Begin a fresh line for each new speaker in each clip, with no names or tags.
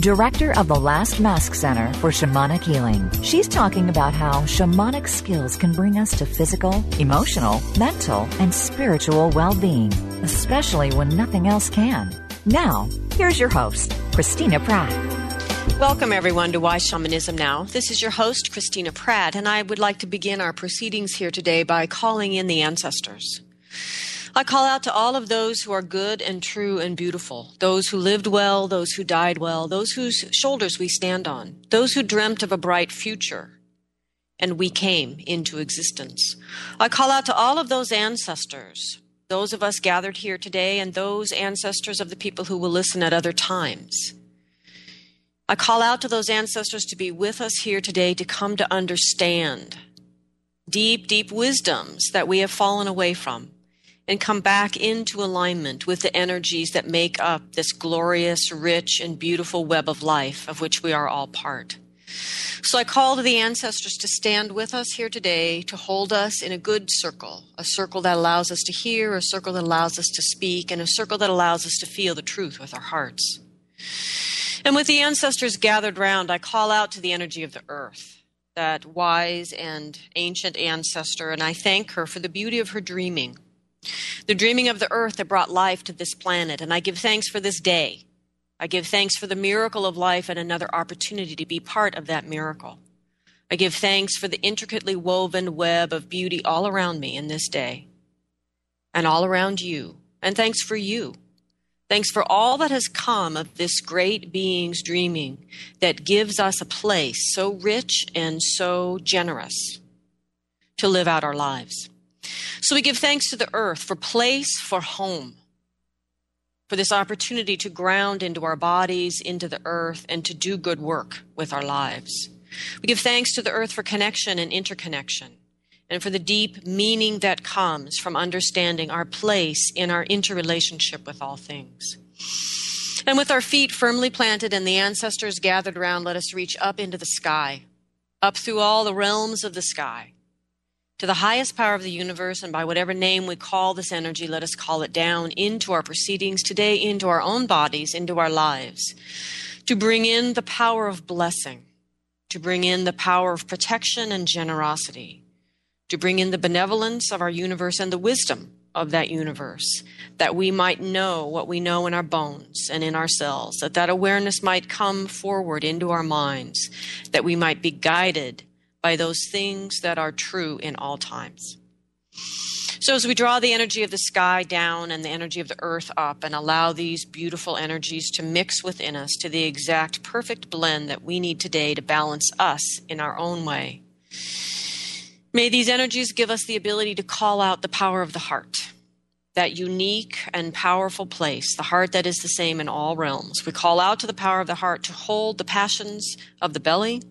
director of the Last Mask Center for Shamanic Healing. She's talking about how shamanic skills can bring us to physical, emotional, mental, and spiritual well being, especially when nothing else can. Now, here's your host, Christina Pratt.
Welcome, everyone, to Why Shamanism Now. This is your host, Christina Pratt, and I would like to begin our proceedings here today by calling in the ancestors. I call out to all of those who are good and true and beautiful, those who lived well, those who died well, those whose shoulders we stand on, those who dreamt of a bright future, and we came into existence. I call out to all of those ancestors, those of us gathered here today, and those ancestors of the people who will listen at other times. I call out to those ancestors to be with us here today to come to understand deep, deep wisdoms that we have fallen away from and come back into alignment with the energies that make up this glorious, rich, and beautiful web of life of which we are all part. So I call to the ancestors to stand with us here today, to hold us in a good circle, a circle that allows us to hear, a circle that allows us to speak, and a circle that allows us to feel the truth with our hearts. And with the ancestors gathered round, I call out to the energy of the earth, that wise and ancient ancestor, and I thank her for the beauty of her dreaming, the dreaming of the earth that brought life to this planet. And I give thanks for this day. I give thanks for the miracle of life and another opportunity to be part of that miracle. I give thanks for the intricately woven web of beauty all around me in this day and all around you. And thanks for you Thanks for all that has come of this great being's dreaming that gives us a place so rich and so generous to live out our lives. So we give thanks to the earth for place, for home, for this opportunity to ground into our bodies, into the earth, and to do good work with our lives. We give thanks to the earth for connection and interconnection and for the deep meaning that comes from understanding our place in our interrelationship with all things. And with our feet firmly planted and the ancestors gathered around, let us reach up into the sky, up through all the realms of the sky, to the highest power of the universe, and by whatever name we call this energy, let us call it down into our proceedings today, into our own bodies, into our lives, to bring in the power of blessing, to bring in the power of protection and generosity to bring in the benevolence of our universe and the wisdom of that universe, that we might know what we know in our bones and in ourselves, that that awareness might come forward into our minds, that we might be guided by those things that are true in all times. So, as we draw the energy of the sky down and the energy of the earth up and allow these beautiful energies to mix within us to the exact perfect blend that we need today to balance us in our own way, May these energies give us the ability to call out the power of the heart, that unique and powerful place, the heart that is the same in all realms. We call out to the power of the heart to hold the passions of the belly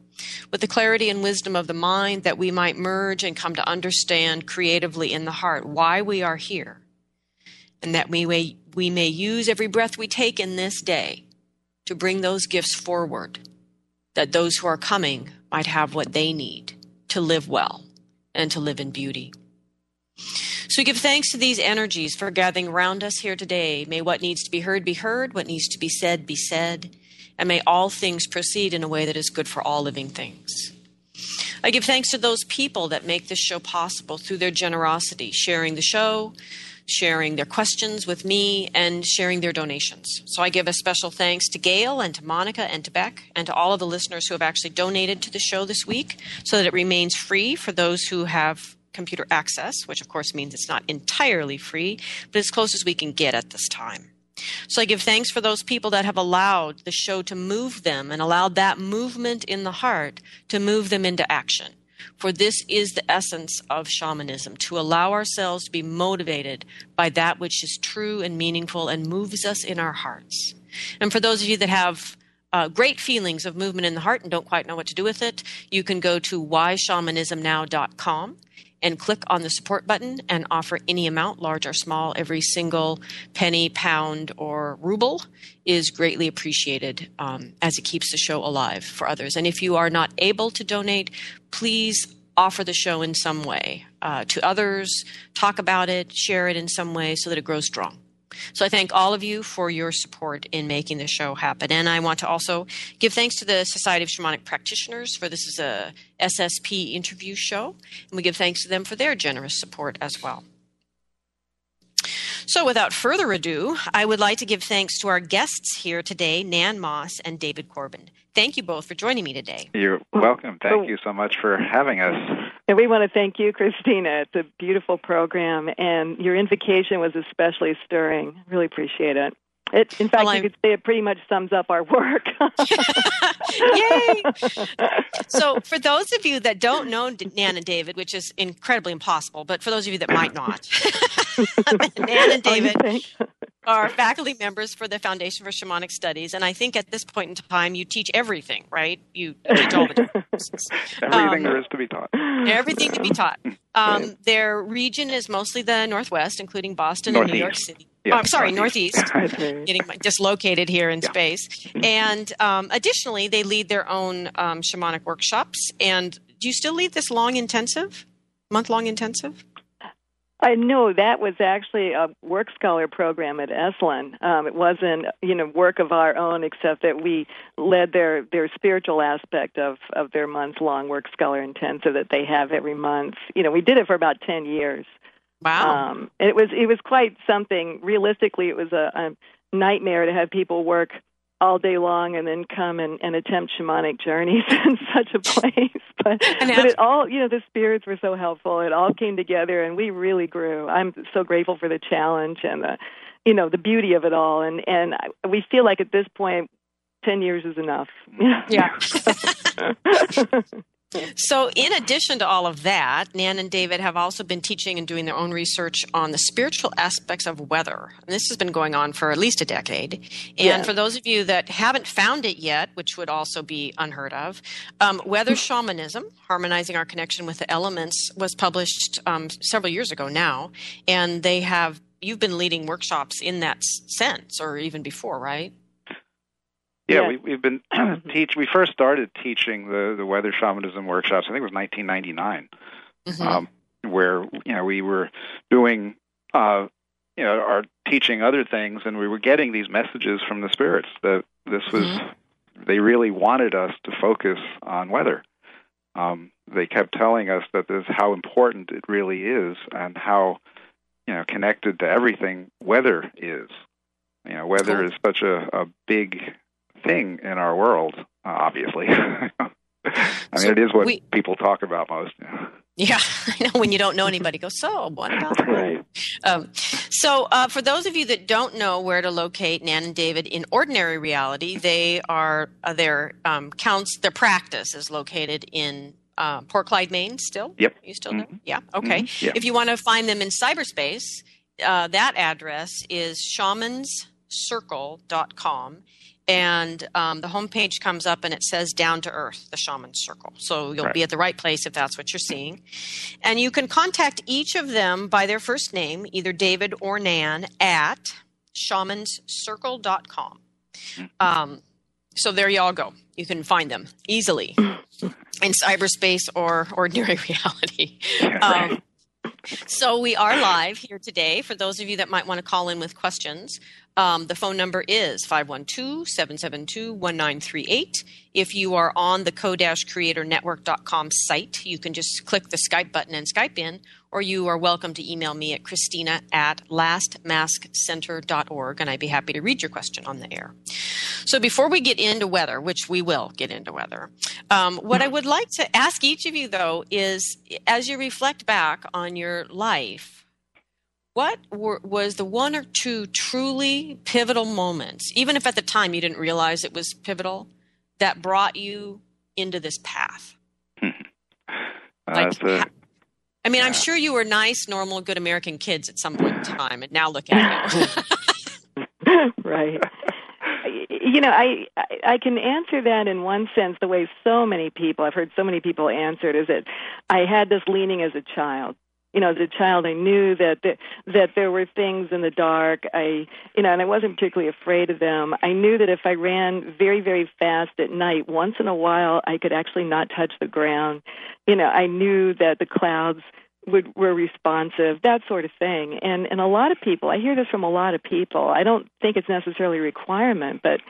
with the clarity and wisdom of the mind that we might merge and come to understand creatively in the heart why we are here and that we may, we may use every breath we take in this day to bring those gifts forward, that those who are coming might have what they need to live well and to live in beauty. So we give thanks to these energies for gathering around us here today. May what needs to be heard be heard, what needs to be said be said, and may all things proceed in a way that is good for all living things. I give thanks to those people that make this show possible through their generosity, sharing the show, sharing their questions with me, and sharing their donations. So I give a special thanks to Gail and to Monica and to Beck and to all of the listeners who have actually donated to the show this week so that it remains free for those who have computer access, which of course means it's not entirely free, but as close as we can get at this time. So I give thanks for those people that have allowed the show to move them and allowed that movement in the heart to move them into action. For this is the essence of shamanism to allow ourselves to be motivated by that which is true and meaningful and moves us in our hearts. And for those of you that have uh, great feelings of movement in the heart and don't quite know what to do with it, you can go to whyshamanismnow.com and click on the support button and offer any amount, large or small. Every single penny, pound, or ruble is greatly appreciated um, as it keeps the show alive for others. And if you are not able to donate, please offer the show in some way uh, to others, talk about it, share it in some way so that it grows strong. So I thank all of you for your support in making the show happen. And I want to also give thanks to the Society of Shamanic Practitioners for this is a SSP interview show. And we give thanks to them for their generous support as well. So, without further ado, I would like to give thanks to our guests here today, Nan Moss and David Corbett. Thank you both for joining me today.
You're welcome. Thank you so much for having us.
And we want to thank you, Christina. It's a beautiful program, and your invocation was especially stirring. Really appreciate it. It, in fact, well, you could say it pretty much sums up our work.
Yay! so, for those of you that don't know Nan and David, which is incredibly impossible, but for those of you that might not, Nan and oh, David are faculty members for the Foundation for Shamanic Studies, and I think at this point in time, you teach everything, right? You teach all the
everything um, there is to be taught.
Everything to be taught. Um, their region is mostly the Northwest, including Boston
Northeast.
and New York City.
Yeah,
oh, I'm sorry, Northeast. Northeast getting dislocated here in yeah. space. And um, additionally, they lead their own um, shamanic workshops. And do you still lead this long intensive, month long intensive?
I know that was actually a work scholar program at Esalen. Um, it wasn't, you know, work of our own, except that we led their their spiritual aspect of of their month long work scholar intensive that they have every month. You know, we did it for about ten years.
Wow.
Um, it was it was quite something. Realistically, it was a, a nightmare to have people work all day long and then come and, and attempt shamanic journeys in such a place. But, but it all, you know, the spirits were so helpful. It all came together and we really grew. I'm so grateful for the challenge and the, you know, the beauty of it all. And, and we feel like at this point, 10 years is enough.
Yeah. So, in addition to all of that, Nan and David have also been teaching and doing their own research on the spiritual aspects of weather. And this has been going on for at least a decade. And for those of you that haven't found it yet, which would also be unheard of, um, Weather Shamanism, Harmonizing Our Connection with the Elements, was published um, several years ago now. And they have, you've been leading workshops in that sense, or even before, right?
Yeah, we, we've been teach. We first started teaching the the weather shamanism workshops. I think it was 1999, mm-hmm. um, where you know we were doing uh, you know our teaching other things, and we were getting these messages from the spirits that this was mm-hmm. they really wanted us to focus on weather. Um, they kept telling us that this how important it really is, and how you know connected to everything weather is. You know, weather cool. is such a, a big thing in our world, uh, obviously. I mean, so it is what we, people talk about most.
Yeah, I know. When you don't know anybody, go. So, what about that?
Right.
Um, so, uh, for those of you that don't know where to locate Nan and David in ordinary reality, they are uh, their um, counts. Their practice is located in uh, Port Clyde, Maine. Still,
yep.
You still mm-hmm. Yeah. Okay.
Mm-hmm. Yeah.
If you want to find them in cyberspace, uh, that address is shamanscircle.com and um, the homepage comes up and it says down to earth the shaman circle. So you'll right. be at the right place if that's what you're seeing. And you can contact each of them by their first name either david or nan at shamanscircle.com mm-hmm. um, so there you all go. You can find them easily in cyberspace or ordinary reality. Um, so we are live here today for those of you that might want to call in with questions um, the phone number is 512 772 1938. If you are on the co-creatornetwork.com site, you can just click the Skype button and Skype in, or you are welcome to email me at christina at lastmaskcenter.org, and I'd be happy to read your question on the air. So before we get into weather, which we will get into weather, um, what I would like to ask each of you, though, is as you reflect back on your life, what were, was the one or two truly pivotal moments, even if at the time you didn't realize it was pivotal, that brought you into this path?
like, uh,
I mean, yeah. I'm sure you were nice, normal, good American kids at some point in time, and now look at
you. right. You know, I I can answer that in one sense the way so many people I've heard so many people answer it is that I had this leaning as a child. You know, as a child, I knew that that, that there were things in the dark. I, you know, and I wasn't particularly afraid of them. I knew that if I ran very, very fast at night, once in a while, I could actually not touch the ground. You know, I knew that the clouds would, were responsive, that sort of thing. And and a lot of people, I hear this from a lot of people. I don't think it's necessarily a requirement, but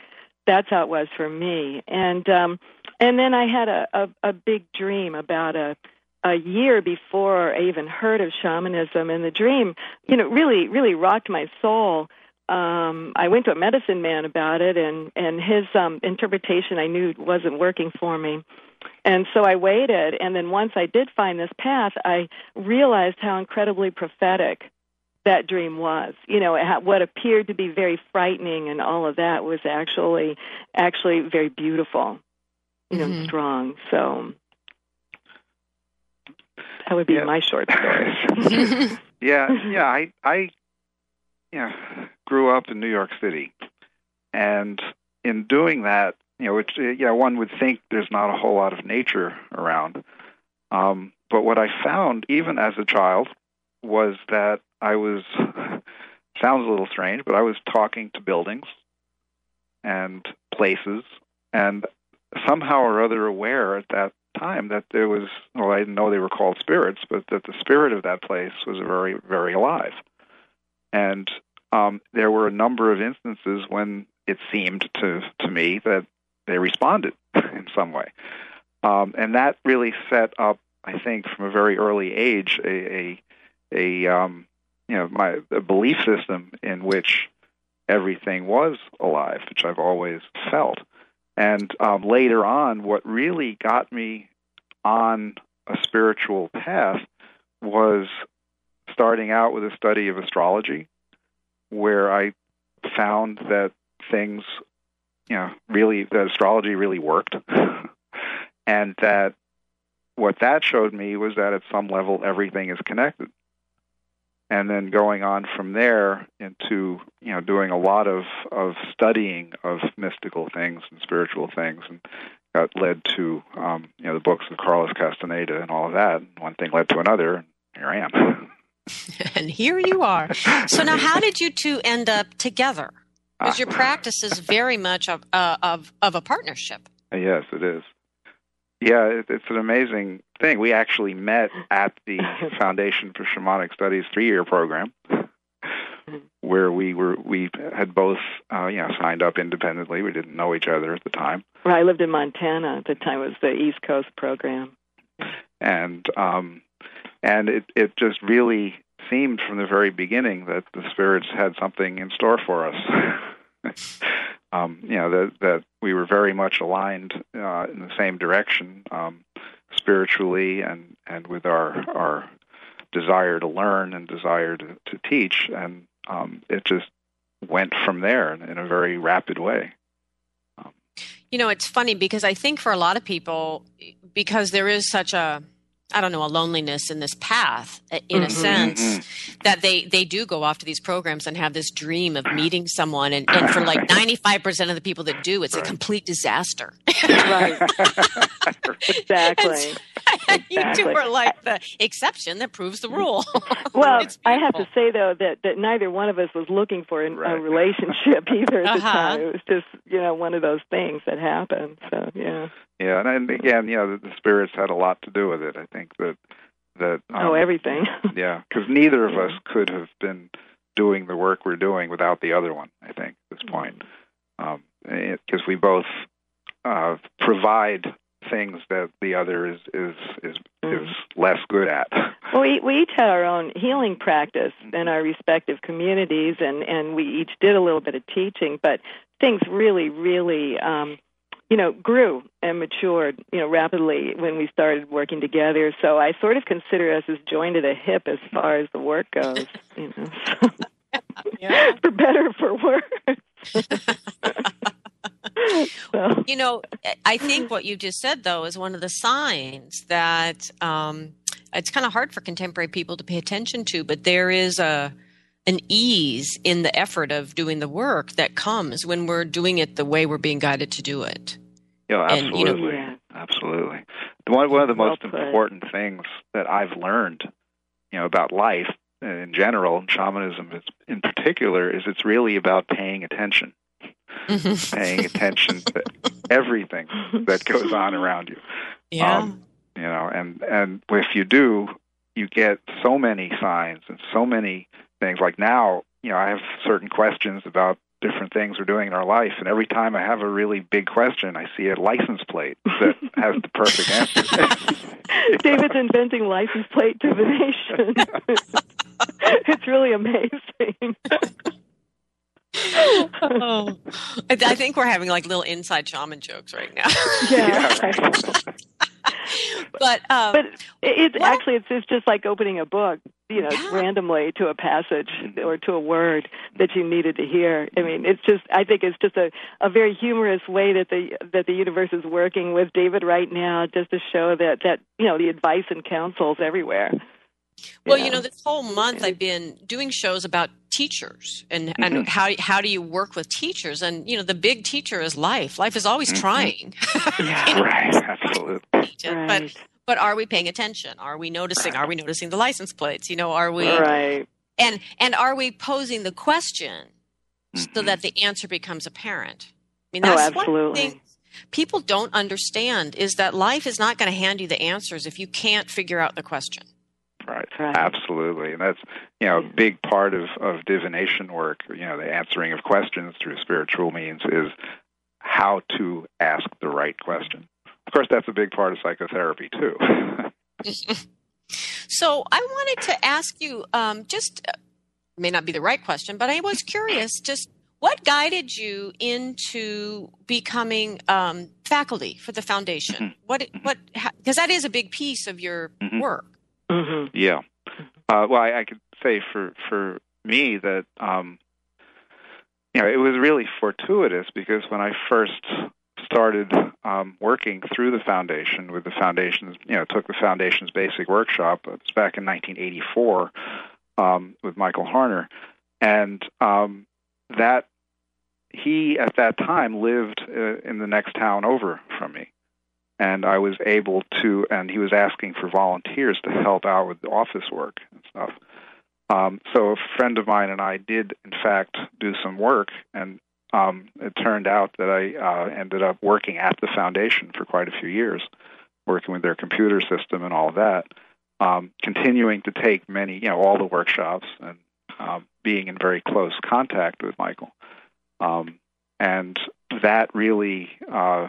that's how it was for me. And um, and then I had a, a, a big dream about a a year before I even heard of shamanism, and the dream, you know, really really rocked my soul. Um, I went to a medicine man about it, and and his um, interpretation I knew wasn't working for me. And so I waited, and then once I did find this path, I realized how incredibly prophetic that dream was. You know, what appeared to be very frightening and all of that was actually actually very beautiful. You know, mm-hmm. strong. So that would be yeah. my short story.
yeah, yeah. I I yeah grew up in New York City, and in doing that, you know, which yeah, one would think there's not a whole lot of nature around. Um, but what I found, even as a child, was that I was sounds a little strange, but I was talking to buildings and places, and somehow or other aware at that time that there was well, I didn't know they were called spirits, but that the spirit of that place was very, very alive. And um, there were a number of instances when it seemed to to me that they responded in some way. Um, and that really set up, I think, from a very early age, a, a, a um, you know, my a belief system in which everything was alive, which I've always felt. And um, later on, what really got me on a spiritual path was starting out with a study of astrology, where I found that things you know, really that astrology really worked, and that what that showed me was that at some level everything is connected. And then going on from there into you know doing a lot of of studying of mystical things and spiritual things, and got led to um, you know the books of Carlos Castaneda and all of that. And one thing led to another, and here I am.
and here you are. So now, how did you two end up together? Because your practice is very much of, uh, of, of a partnership.
Yes, it is. Yeah, it, it's an amazing thing. We actually met at the Foundation for Shamanic Studies three-year program, where we were we had both uh, you know signed up independently. We didn't know each other at the time.
Well, I lived in Montana at the time. It was the East Coast program,
and um, and it it just really seemed from the very beginning that the spirits had something in store for us. um, you know that that we were very much aligned uh, in the same direction, um, spiritually and and with our our desire to learn and desire to, to teach, and um, it just went from there in, in a very rapid way.
You know, it's funny because I think for a lot of people, because there is such a I don't know, a loneliness in this path in a mm-hmm, sense mm-hmm. that they, they do go off to these programs and have this dream of meeting someone. And, and for like 95% of the people that do, it's a complete disaster.
right. exactly.
And, you two are like the exception that proves the rule.
well, I have to say, though, that, that neither one of us was looking for an, right. a relationship either at uh-huh. the time. It was just, you know, one of those things that happened. So, yeah.
Yeah, and, and again, you know, the, the spirits had a lot to do with it. I think that that
oh, um, oh everything.
yeah, because neither of us could have been doing the work we're doing without the other one. I think at this mm-hmm. point, because um, we both uh, provide things that the other is is is mm. is less good at.
Well, we we each had our own healing practice in our respective communities, and and we each did a little bit of teaching, but things really really um, you know, grew and matured, you know, rapidly when we started working together. So I sort of consider us as joined at a hip as far as the work goes, you know. So. yeah. for better or for worse.
so. You know, I think what you just said though is one of the signs that um, it's kind of hard for contemporary people to pay attention to, but there is a an ease in the effort of doing the work that comes when we're doing it the way we're being guided to do it.
Yeah, absolutely, and, you know, absolutely. One one of the most important things that I've learned, you know, about life in general, and shamanism in particular, is it's really about paying attention. Mm-hmm. paying attention to everything that goes on around you.
Yeah. Um,
you know, and and if you do, you get so many signs and so many things. Like now, you know, I have certain questions about different things we're doing in our life, and every time I have a really big question, I see a license plate that has the perfect answer.
David's inventing license plate divination. it's really amazing.
oh, I think we're having like little inside shaman jokes right now.
Yeah. yeah
but um,
but it's well, actually it's, it's just like opening a book, you know, yeah. randomly to a passage or to a word that you needed to hear. I mean, it's just I think it's just a a very humorous way that the that the universe is working with David right now, just to show that that you know the advice and counsels everywhere.
Well, you know, this whole month I've been doing shows about teachers and, mm-hmm. and how how do you work with teachers? And you know the big teacher is life. Life is always mm-hmm. trying.
Yeah right. Absolutely
right. but but are we paying attention? Are we noticing are we noticing the license plates? You know are we
right.
and and are we posing the question mm-hmm. so that the answer becomes apparent?
I mean oh, that's oh, absolutely. one thing
people don't understand is that life is not going to hand you the answers if you can't figure out the question
Right. right. Absolutely. And that's, you know, a big part of, of divination work, you know, the answering of questions through spiritual means is how to ask the right question. Of course, that's a big part of psychotherapy, too.
so I wanted to ask you um, just, uh, may not be the right question, but I was curious just what guided you into becoming um, faculty for the foundation? Mm-hmm. What, what, because that is a big piece of your mm-hmm. work.
Mm-hmm. Yeah. Uh, well, I, I, could say for for me that um, you know it was really fortuitous because when I first started um, working through the foundation with the foundation's you know took the foundation's basic workshop. It was back in 1984 um, with Michael Harner, and um, that he at that time lived uh, in the next town over from me and I was able to, and he was asking for volunteers to help out with office work and stuff. Um, so a friend of mine and I did, in fact, do some work, and um, it turned out that I uh, ended up working at the foundation for quite a few years, working with their computer system and all that, um, continuing to take many, you know, all the workshops and um, being in very close contact with Michael. Um, and that really uh,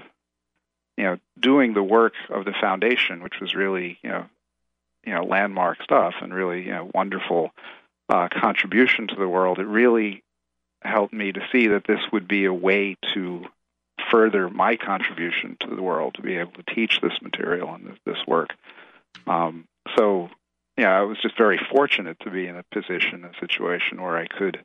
you know, doing the work of the foundation, which was really, you know, you know, landmark stuff and really, you know, wonderful uh, contribution to the world, it really helped me to see that this would be a way to further my contribution to the world, to be able to teach this material and this, this work. Um, so, yeah, I was just very fortunate to be in a position, a situation where I could,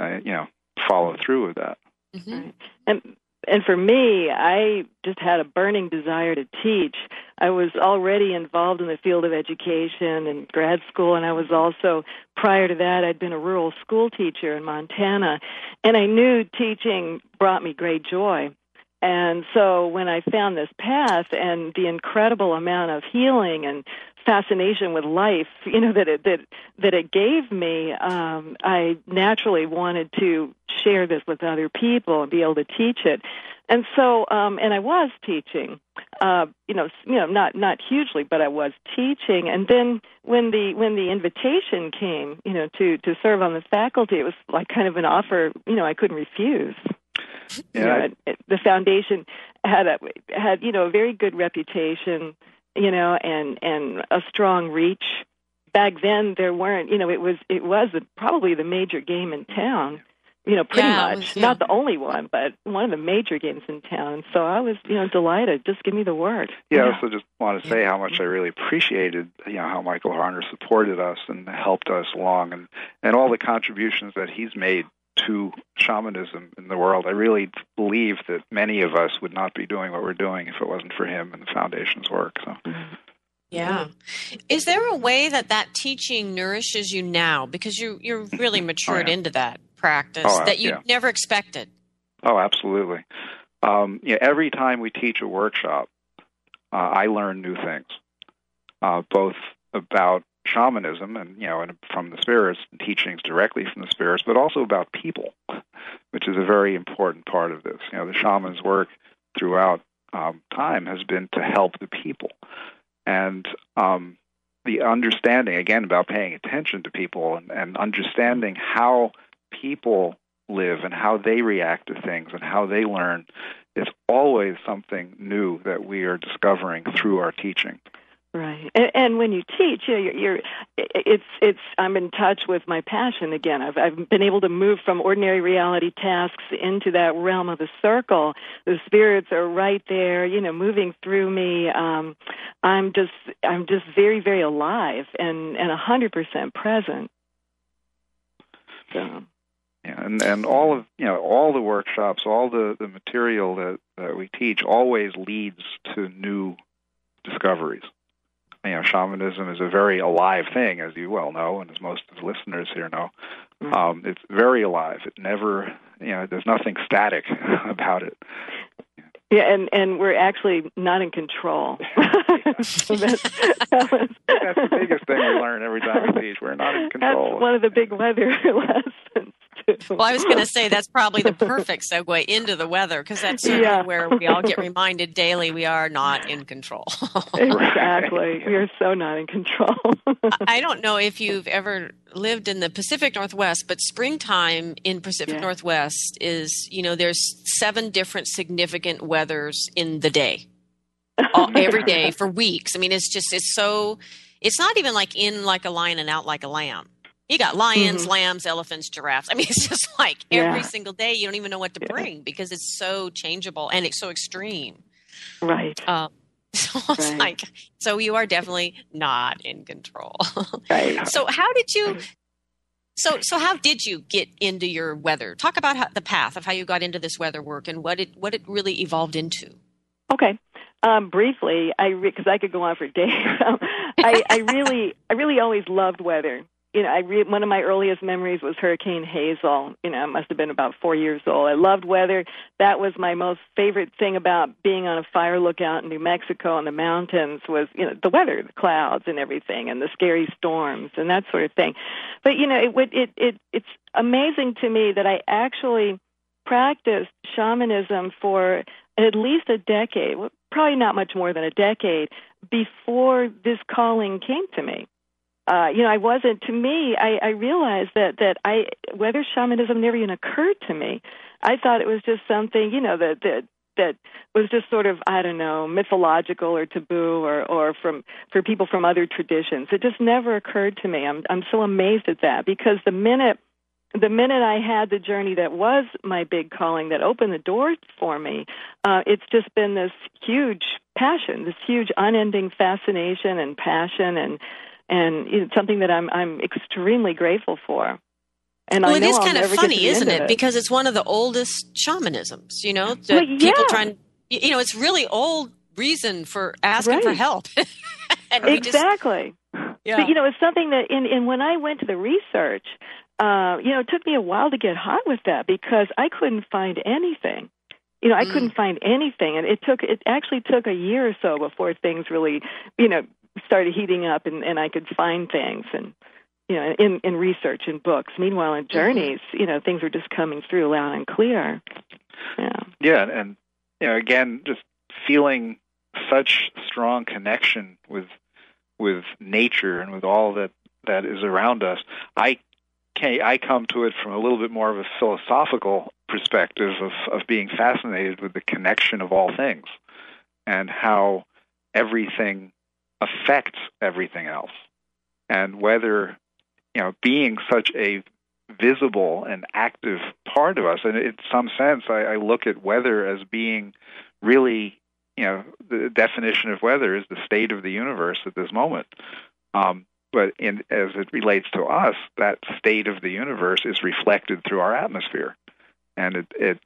uh, you know, follow through with that.
Mm-hmm. And and for me, I just had a burning desire to teach. I was already involved in the field of education and grad school, and I was also, prior to that, I'd been a rural school teacher in Montana, and I knew teaching brought me great joy. And so when I found this path and the incredible amount of healing and fascination with life, you know that it that that it gave me, um, I naturally wanted to share this with other people and be able to teach it. And so, um, and I was teaching, uh, you know, you know, not not hugely, but I was teaching. And then when the when the invitation came, you know, to to serve on the faculty, it was like kind of an offer, you know, I couldn't refuse. Yeah. You know, it, the foundation had a had you know a very good reputation you know, and and a strong reach. Back then, there weren't, you know, it was it was probably the major game in town. You know, pretty yeah, much. Was, yeah. Not the only one, but one of the major games in town. So I was, you know, delighted. Just give me the word.
Yeah, yeah. I also just want to say how much I really appreciated, you know, how Michael Harner supported us and helped us along, and and all the contributions that he's made to shamanism in the world. I really believe that many of us would not be doing what we're doing if it wasn't for him and the foundation's work. So. Mm-hmm.
Yeah. Is there a way that that teaching nourishes you now because you you're really matured oh, yeah. into that practice oh, that you yeah. never expected?
Oh, absolutely. Um, yeah, every time we teach a workshop, uh, I learn new things, uh, both about shamanism and you know and from the spirits and teachings directly from the spirits, but also about people, which is a very important part of this. You know, the shaman's work throughout um, time has been to help the people, and um, the understanding again about paying attention to people and, and understanding how people live and how they react to things and how they learn is always something new that we are discovering through our teaching.
Right, and, and when you teach, you're, you're, it's it's. I'm in touch with my passion again. I've I've been able to move from ordinary reality tasks into that realm of the circle. The spirits are right there, you know, moving through me. Um, I'm just I'm just very very alive and and a hundred percent present.
So. And and all of you know all the workshops, all the the material that that we teach always leads to new discoveries you know, shamanism is a very alive thing, as you well know, and as most of the listeners here know. Mm-hmm. Um, it's very alive. It never, you know, there's nothing static about it.
Yeah, and and we're actually not in control.
so that's, that was, that's the biggest thing we learn every time we teach. We're not in control.
That's one of the big weather lessons
well, I was going to say that's probably the perfect segue into the weather because that's yeah. where we all get reminded daily we are not in control.
exactly. We are so not in control.
I don't know if you've ever lived in the Pacific Northwest, but springtime in Pacific yeah. Northwest is, you know, there's seven different significant weathers in the day. All, every day for weeks. I mean, it's just, it's so, it's not even like in like a lion and out like a lamb you got lions, mm-hmm. lambs, elephants, giraffes. I mean, it's just like every yeah. single day you don't even know what to yeah. bring because it's so changeable and it's so extreme.
Right.
Um, so it's right. like, so you are definitely not in control.
right.
So how did you? So so how did you get into your weather? Talk about how, the path of how you got into this weather work and what it what it really evolved into.
Okay. Um, briefly, I because I could go on for days. I, I really, I really always loved weather you know, I re- one of my earliest memories was Hurricane Hazel. You know, I must have been about four years old. I loved weather. That was my most favorite thing about being on a fire lookout in New Mexico in the mountains was, you know, the weather, the clouds and everything, and the scary storms and that sort of thing. But you know, it would it it it's amazing to me that I actually practiced shamanism for at least a decade, probably not much more than a decade, before this calling came to me uh, you know, I wasn't. To me, I, I realized that that I weather shamanism never even occurred to me. I thought it was just something, you know, that that that was just sort of I don't know mythological or taboo or or from for people from other traditions. It just never occurred to me. I'm I'm so amazed at that because the minute the minute I had the journey that was my big calling that opened the door for me, uh, it's just been this huge passion, this huge unending fascination and passion and and it's something that I'm I'm extremely grateful for.
And well, I it is kind of funny, isn't it? it? Because it's one of the oldest shamanisms. You know, well, yeah. people trying. You know, it's really old reason for asking right. for help.
exactly. Just, yeah. But you know, it's something that in, in when I went to the research, uh, you know, it took me a while to get hot with that because I couldn't find anything. You know, I mm. couldn't find anything, and it took it actually took a year or so before things really, you know, started heating up and, and I could find things and you know in in research and books. Meanwhile, in mm-hmm. journeys, you know things were just coming through loud and clear. Yeah.
Yeah, and you know again, just feeling such strong connection with with nature and with all that that is around us. I can I come to it from a little bit more of a philosophical perspective of of being fascinated with the connection of all things and how everything affects everything else. And weather, you know, being such a visible and active part of us, and in some sense, I, I look at weather as being really, you know, the definition of weather is the state of the universe at this moment. Um, but in, as it relates to us, that state of the universe is reflected through our atmosphere. And it, it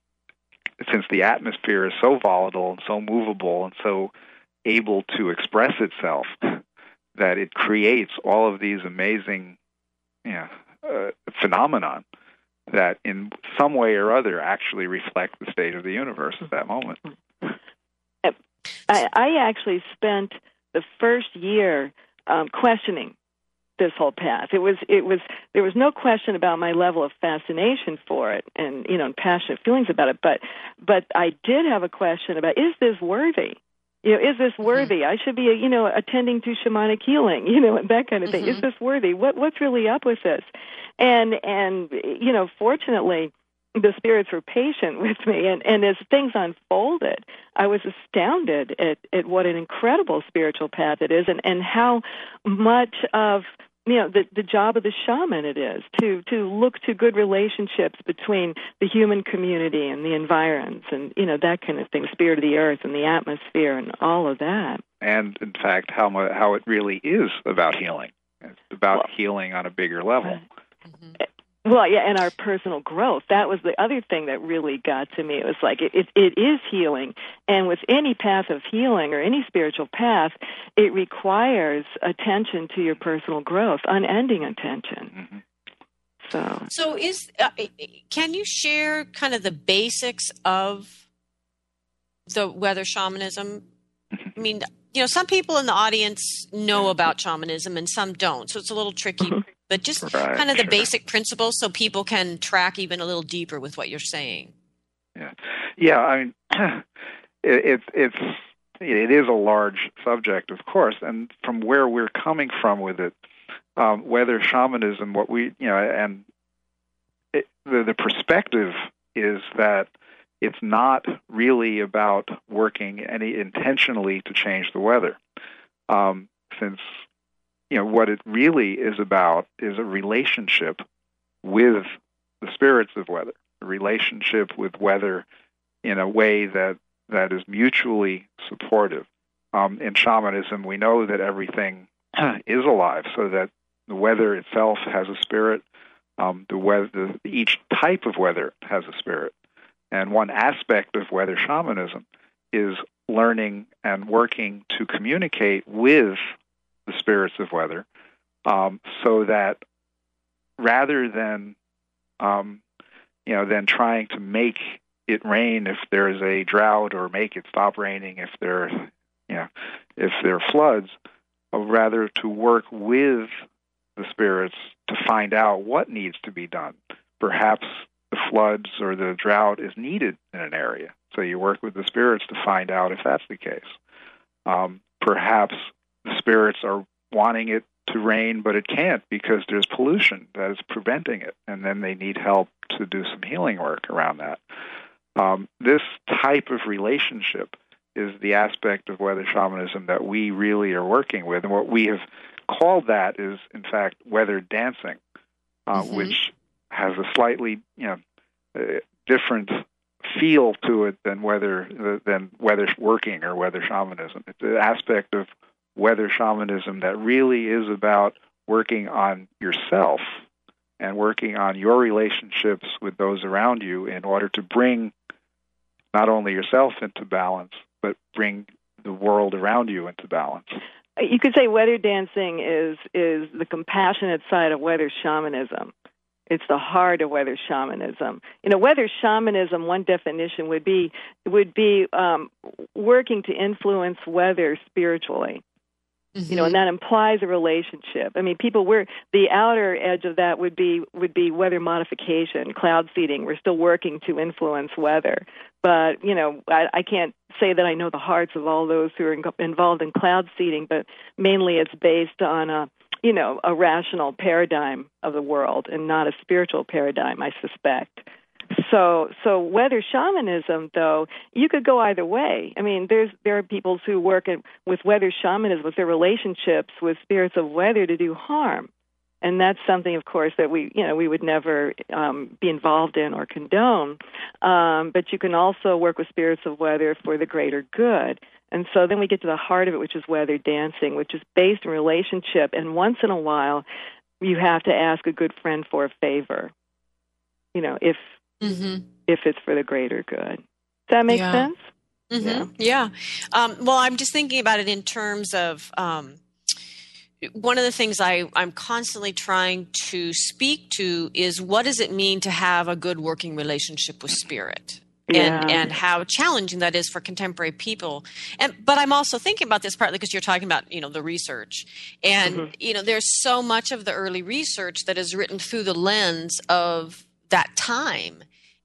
since the atmosphere is so volatile and so movable and so able to express itself, that it creates all of these amazing, yeah, uh, phenomenon that in some way or other actually reflect the state of the universe at that moment.
I, I actually spent the first year um, questioning this whole path. It was it was there was no question about my level of fascination for it and you know and passionate feelings about it. But but I did have a question about is this worthy? You know, is this mm-hmm. worthy? I should be, you know, attending to shamanic healing, you know, and that kind of thing. Mm-hmm. Is this worthy? What what's really up with this? And and you know, fortunately, the spirits were patient with me and, and as things unfolded i was astounded at, at what an incredible spiritual path it is and, and how much of you know the the job of the shaman it is to to look to good relationships between the human community and the environs and you know that kind of thing spirit of the earth and the atmosphere and all of that.
And in fact how how it really is about healing. It's about well, healing on a bigger level.
Mm-hmm. Well, yeah, and our personal growth. That was the other thing that really got to me. It was like it, it, it is healing, and with any path of healing or any spiritual path, it requires attention to your personal growth, unending attention. Mm-hmm. So,
so is uh, can you share kind of the basics of the weather shamanism? Mm-hmm. I mean, you know, some people in the audience know about shamanism and some don't, so it's a little tricky. But just right, kind of the sure. basic principles so people can track even a little deeper with what you're saying.
Yeah, yeah. I mean, it, it's it is a large subject, of course, and from where we're coming from with it, um, weather shamanism, what we you know, and it, the the perspective is that it's not really about working any intentionally to change the weather, um, since you know what it really is about is a relationship with the spirits of weather, a relationship with weather in a way that that is mutually supportive. Um, in shamanism, we know that everything is alive, so that the weather itself has a spirit. Um, the weather, the, each type of weather has a spirit, and one aspect of weather shamanism is learning and working to communicate with the spirits of weather, um, so that rather than um, you know than trying to make it rain if there's a drought or make it stop raining if there you know if there are floods, uh, rather to work with the spirits to find out what needs to be done. Perhaps the floods or the drought is needed in an area, so you work with the spirits to find out if that's the case. Um, perhaps the spirits are wanting it to rain, but it can't because there's pollution that is preventing it, and then they need help to do some healing work around that. Um, this type of relationship is the aspect of weather shamanism that we really are working with, and what we have called that is, in fact, weather dancing, uh, mm-hmm. which has a slightly, you know, uh, different feel to it than weather than weather working or weather shamanism. It's an aspect of weather shamanism that really is about working on yourself and working on your relationships with those around you in order to bring not only yourself into balance, but bring the world around you into balance.
You could say weather dancing is is the compassionate side of weather shamanism. It's the heart of weather shamanism. You know, weather shamanism. One definition would be would be um, working to influence weather spiritually. Mm-hmm. You know, and mm-hmm. that implies a relationship. I mean, people we're the outer edge of that would be would be weather modification, cloud seeding. We're still working to influence weather, but you know, I, I can't say that I know the hearts of all those who are in, involved in cloud seeding. But mainly, it's based on a you know a rational paradigm of the world and not a spiritual paradigm. I suspect. So, so weather shamanism, though, you could go either way. I mean, there's there are people who work in, with weather shamanism with their relationships with spirits of weather to do harm, and that's something, of course, that we you know we would never um, be involved in or condone. Um, but you can also work with spirits of weather for the greater good. And so then we get to the heart of it, which is weather dancing, which is based in relationship. And once in a while, you have to ask a good friend for a favor. You know, if mm-hmm. if it's for the greater good. Does that make yeah. sense?
Mm-hmm. Yeah. yeah. Um, well, I'm just thinking about it in terms of um, one of the things I, I'm constantly trying to speak to is what does it mean to have a good working relationship with spirit?
Yeah.
And, and how challenging that is for contemporary people. And but I'm also thinking about this partly because you're talking about you know the research, and mm-hmm. you know there's so much of the early research that is written through the lens of that time,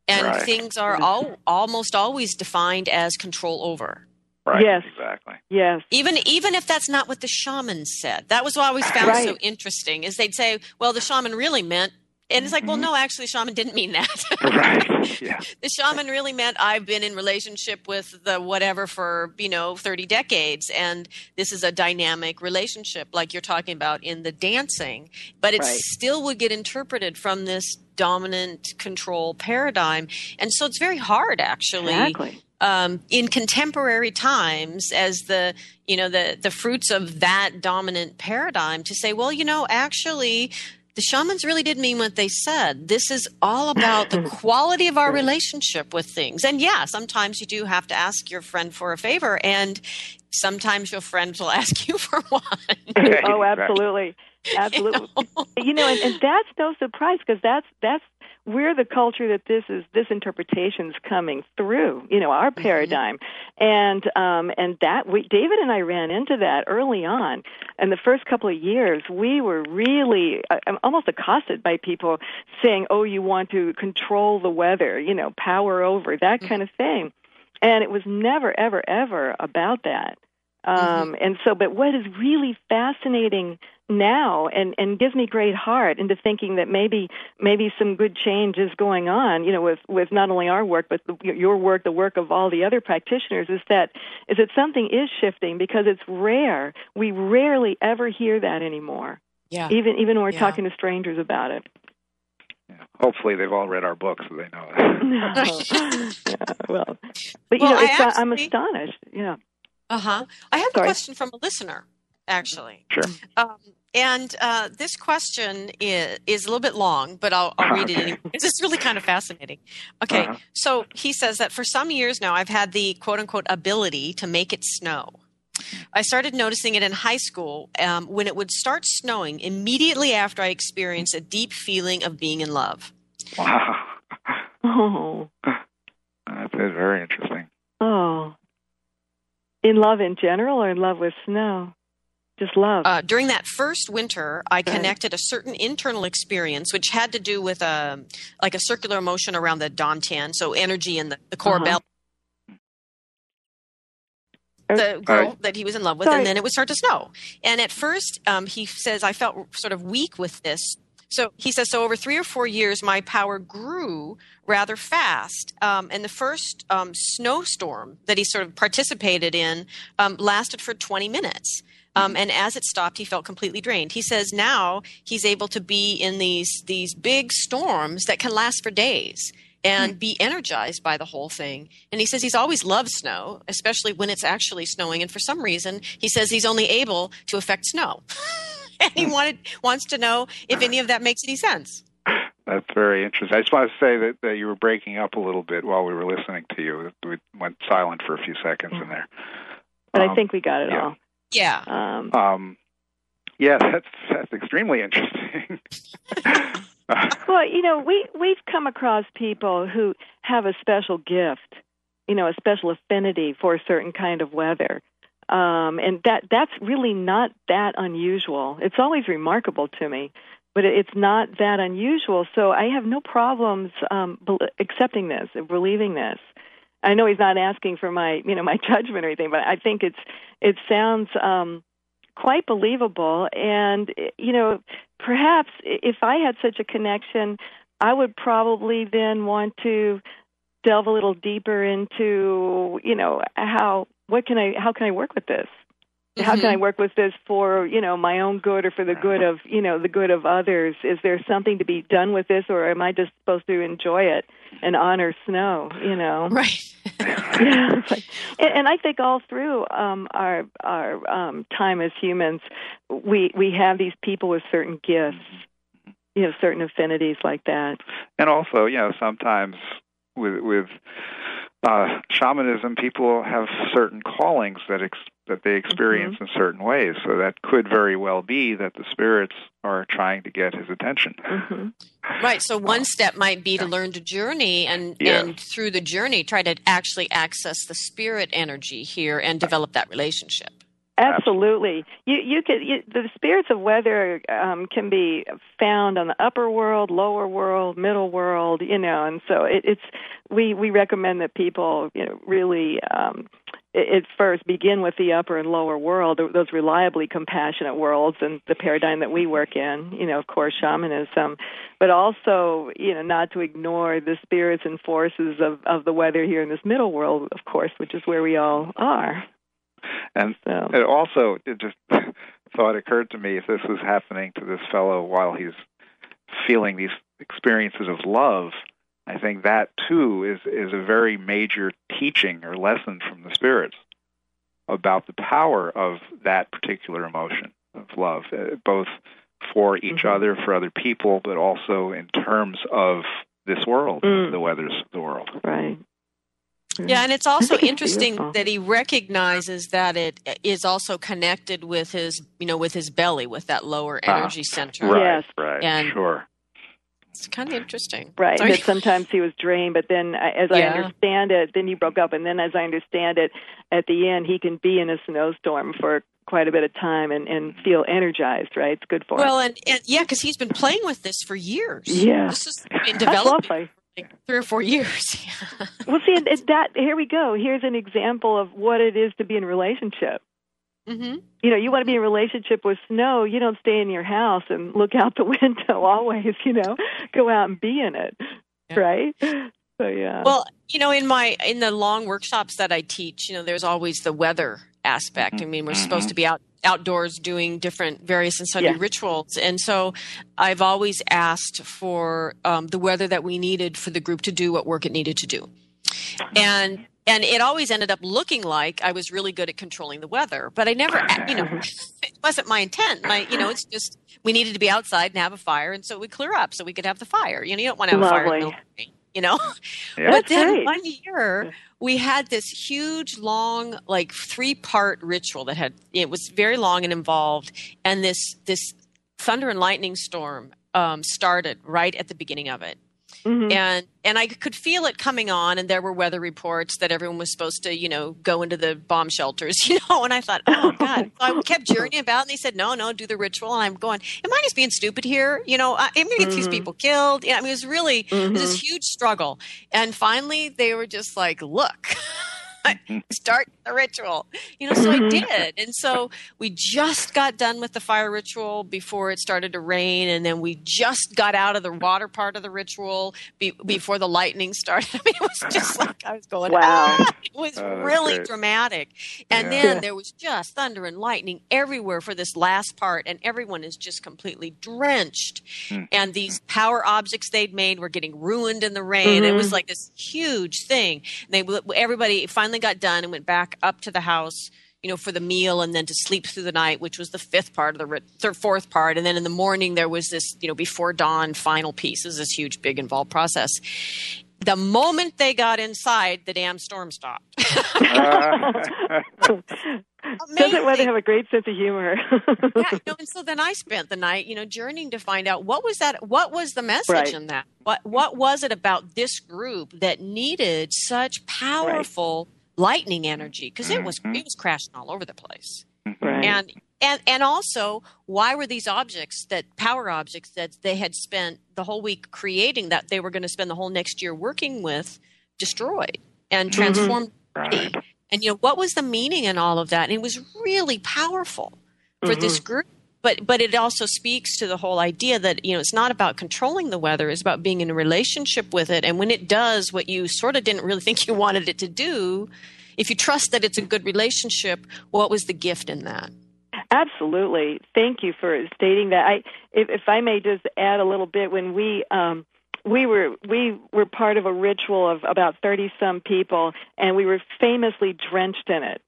and
right.
things are all, almost always defined as control over.
Right.
Yes.
Exactly.
Yes.
Even even if that's not what the shaman said, that was what I always found
right.
so interesting. Is they'd say, "Well, the shaman really meant," and it's like, "Well,
Mm-hmm.
no, actually, shaman didn't mean that."
right. Yeah.
the shaman really meant I've been in relationship with the whatever for you know thirty decades, and this is a dynamic relationship, like you're talking about in the dancing. But it
Right.
still would get interpreted from this dominant control paradigm, and so it's very hard, actually
Exactly.
um, in contemporary times as the you know the the fruits of that dominant paradigm to say well you know actually the shamans really did mean what they said. This is all about the quality of our relationship with things. And yeah sometimes you do have to ask your friend for a favor and sometimes your friend will ask you for one.
Okay,
oh,
exactly.
absolutely, absolutely. you know, and, and that's no surprise because that's that's we're the culture that this is this interpretation's coming through. You know, our paradigm, and um, and that we David and I ran into that early on. And the first couple of years, we were really uh, almost accosted by people saying, "Oh, you want to control the weather? You know, power over that kind of thing." And it was never, ever, ever about that. Um, And so, but what is really fascinating now, and and gives me great heart into thinking that maybe maybe some good change is going on. You know, with with not only our work but the, your work, the work of all the other practitioners, is that is that something is shifting because it's rare. We rarely ever hear that anymore.
yeah
Even even when we're
Yeah.
talking to strangers about it.
Yeah. Hopefully, they've all read our books, so they know it.
No. yeah, well, but you
Well,
know,
I
it's, uh, I'm astonished. Yeah.
uh-huh i have a question from a listener actually
Sure.
Um, and uh, this question is, is a little bit long, but I'll, I'll read it
Okay.
anyway. It's just really kind of fascinating. Okay,
Uh-huh.
so he says that for some years now, I've had the quote unquote ability to make it snow. I started noticing it in high school um, when it would start snowing immediately after I experienced a deep feeling of being in love.
Wow.
Oh.
That's very interesting.
Oh. In love in general or in love with snow? Just love.
Uh, during that first winter, I
Right.
connected a certain internal experience, which had to do with a like a circular motion around the dantian, so energy in the, the core
Uh-huh.
belly.
Er-
the girl
Right.
that he was in love with,
Sorry.
and then it would start to snow. And at first, um, he says, I felt sort of weak with this. So he says, so over three or four years, my power grew rather fast. Um, and the first um, snowstorm that he sort of participated in um, lasted for 20 minutes. Um, and as it stopped, he felt completely drained. He says now he's able to be in these these big storms that can last for days and be energized by the whole thing. And he says he's always loved snow, especially when it's actually snowing. And for some reason, he says he's only able to affect snow. and he wanted wants to know if any of that makes any sense.
That's very interesting. I just want to say that, that you were breaking up a little bit while we were listening to you. We went silent for a few seconds in there.
but I
Um,
think we got it
yeah.
Yeah.
Um,
Um, yeah, that's that's extremely interesting.
well, you know, we we've come across people who have a special gift, you know, a special affinity for a certain kind of weather. Um, and that that's really not that unusual. It's always remarkable to me, but it- it's not that unusual. So I have no problems um, bel accepting this, believing this. I know he's not asking for my, you know, my judgment or anything, but I think it's it sounds um, quite believable. And you know, perhaps if I had such a connection, I would probably then want to delve a little deeper into, you know, how what can I how can I work with this? How can I work with this for you know my own good or for the good of you know the good of others? Is there something to be done with this, or am I just supposed to enjoy it and honor snow? You know,
Right.
yeah, like, and, and I think all through um, our our um, time as humans, we we have these people with certain gifts, you know, certain affinities like that.
and also, you know, sometimes with with uh, shamanism, people have certain callings that ex- that they experience mm-hmm. in certain ways. So that could very well be that the spirits are trying to get his attention.
Mm-hmm. Right. So one step might be to learn to journey, and yes. and through the journey, try to actually access the spirit energy here and develop that relationship.
Absolutely. You you could you, the spirits of weather um, can be found on the upper world, lower world, middle world. You know, and so it, it's we we recommend that people you know really. Um, it first begin with the upper and lower world, those reliably compassionate worlds, and the paradigm that we work in. You know, of course, shamanism, but also you know not to ignore the spirits and forces of of the weather here in this middle world, of course, which is where we all are.
And so. it also it just thought occurred to me if this was happening to this fellow while he's feeling these experiences of love, I think that too is is a very major teaching or lesson from the spirits about the power of that particular emotion of love, uh, both for each mm-hmm. other, for other people, but also in terms of this world, mm. the weathers of the world.
Right.
Yeah, and it's also interesting beautiful. that he recognizes that it is also connected with his, you know, with his belly, with that lower ah, energy uh, center.
Right, yes, right, and sure.
It's kind of interesting.
Right, Sorry. that sometimes he was drained, but then, uh, as yeah. I understand it, then he broke up, and then, as I understand it, at the end, he can be in a snowstorm for quite a bit of time and, and feel energized, right? It's good for
well,
him.
Well, and, and, yeah, because he's been playing with this for years.
Yeah.
This has been developing like three or four years.
well, see, that here we go. Here's an example of what it is to be in a relationship.
Mm-hmm.
You know, you want to be in a relationship with snow. You don't stay in your house and look out the window always. You know, go out and be in it, yeah. right? So yeah.
Well, you know, in my in the long workshops that I teach, you know, there's always the weather aspect. I mean, we're supposed to be out outdoors doing different various and sundry yeah. rituals. And so I've always asked for um, the weather that we needed for the group to do what work it needed to do. And and it always ended up looking like I was really good at controlling the weather, but I never, you know, it wasn't my intent. My, you know, it's just we needed to be outside and have a fire, and so we clear up so we could have the fire. You know, you don't want to have Lovely. a fire, you know.
Yeah.
But then right. one year we had this huge long like three part ritual that had it was very long and involved and this this thunder and lightning storm um, started right at the beginning of it mm-hmm. and and i could feel it coming on and there were weather reports that everyone was supposed to you know go into the bomb shelters you know and i thought oh god so i kept journeying about and they said no no do the ritual and i'm going am i just being stupid here you know i'm gonna get mm-hmm. these people killed yeah, i mean it was really mm-hmm. it was this mm-hmm. huge struggle and finally they were just like look start the ritual. You know, so I mm-hmm. did. And so we just got done with the fire ritual before it started to rain. And then we just got out of the water part of the ritual be, before the lightning started. I mean, it was just like I was going, wow. Ah! It was oh, really great. dramatic. And yeah. then there was just thunder and lightning everywhere for this last part. And everyone is just completely drenched. Mm. And these power objects they'd made were getting ruined in the rain. Mm-hmm. It was like this huge thing. They everybody finally got done and went back up to the house you know, for the meal and then to sleep through the night, which was the fifth part of the third, fourth part. And then in the morning, there was this, you know, before dawn final piece. This is this huge, big, involved process. The moment they got inside, the damn storm stopped.
Doesn't weather have a great sense of humor?
yeah, you know, and so then I spent the night, you know, journeying to find out what was that, what was the message right. in that, what what was it about this group that needed such powerful lightning energy because it was mm-hmm. it was crashing all over the place.
Right.
And and and also why were these objects that power objects that they had spent the whole week creating that they were going to spend the whole next year working with destroyed and mm-hmm. transformed mm-hmm. and you know what was the meaning in all of that and it was really powerful for mm-hmm. this group but but it also speaks to the whole idea that you know it's not about controlling the weather it's about being in a relationship with it. And when it does what you sort of didn't really think you wanted it to do if you trust that it's a good relationship what was the gift in that?
Absolutely. Thank you for stating that. I if, if i may just add a little bit when we um we were we were part of a ritual of about 30 some people and we were famously drenched in it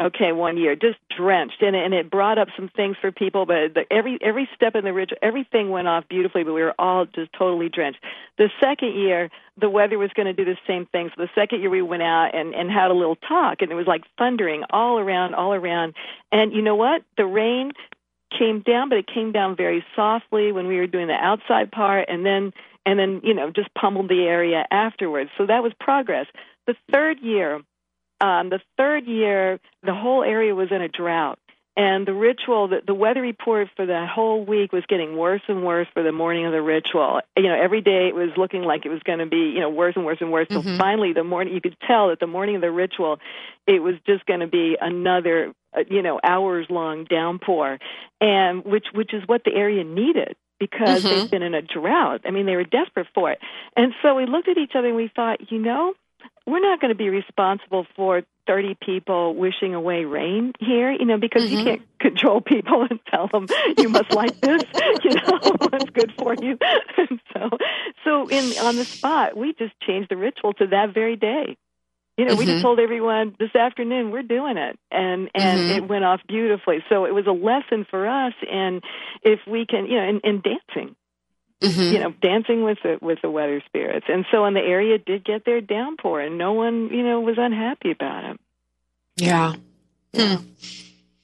okay one year just drenched. And and it brought up some things for people but the, every every step in the ridge everything went off beautifully but we were all just totally drenched. The second year the weather was going to do the same thing. So the second year we went out and and had a little talk and it was like thundering all around all around. And you know what? The rain came down but it came down very softly when we were doing the outside part and then and then you know just pummeled the area afterwards. So that was progress. The third year um, the third year, the whole area was in a drought. And the ritual, the, the weather report for the whole week was getting worse and worse for the morning of the ritual. You know, every day it was looking like it was going to be, you know, worse and worse and worse. Mm-hmm. So finally, the morning, you could tell that the morning of the ritual, it was just going to be another, uh, you know, hours long downpour, and which which is what the area needed because mm-hmm. they've been in a drought. I mean, they were desperate for it. And so we looked at each other and we thought, you know, we're not going to be responsible for 30 people wishing away rain here, you know, because mm-hmm. you can't control people and tell them you must like this, you know, what's good for you. And so, so in on the spot, we just changed the ritual to that very day. You know, mm-hmm. we just mm-hmm. told everyone this afternoon we're doing it, and and mm-hmm. it went off beautifully. So it was a lesson for us, and if we can, you know, in, in dancing, Mm-hmm. you know, dancing with the with the weather spirits. And so, in the area did get their downpour, and no one, you know, was unhappy about it.
Yeah. yeah. Hmm.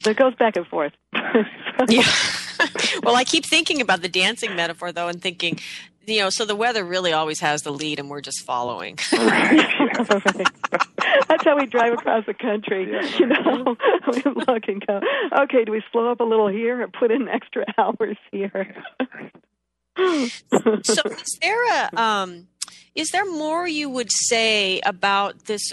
So it goes back and forth.
yeah. well, I keep thinking about the dancing metaphor though, and thinking, you know, so the weather really always has the lead, and we're just following.
That's how we drive across the country. Yeah. You know, we look and go, okay, do we slow up a little here or put in extra hours here?
So is there a um, is there more you would say about this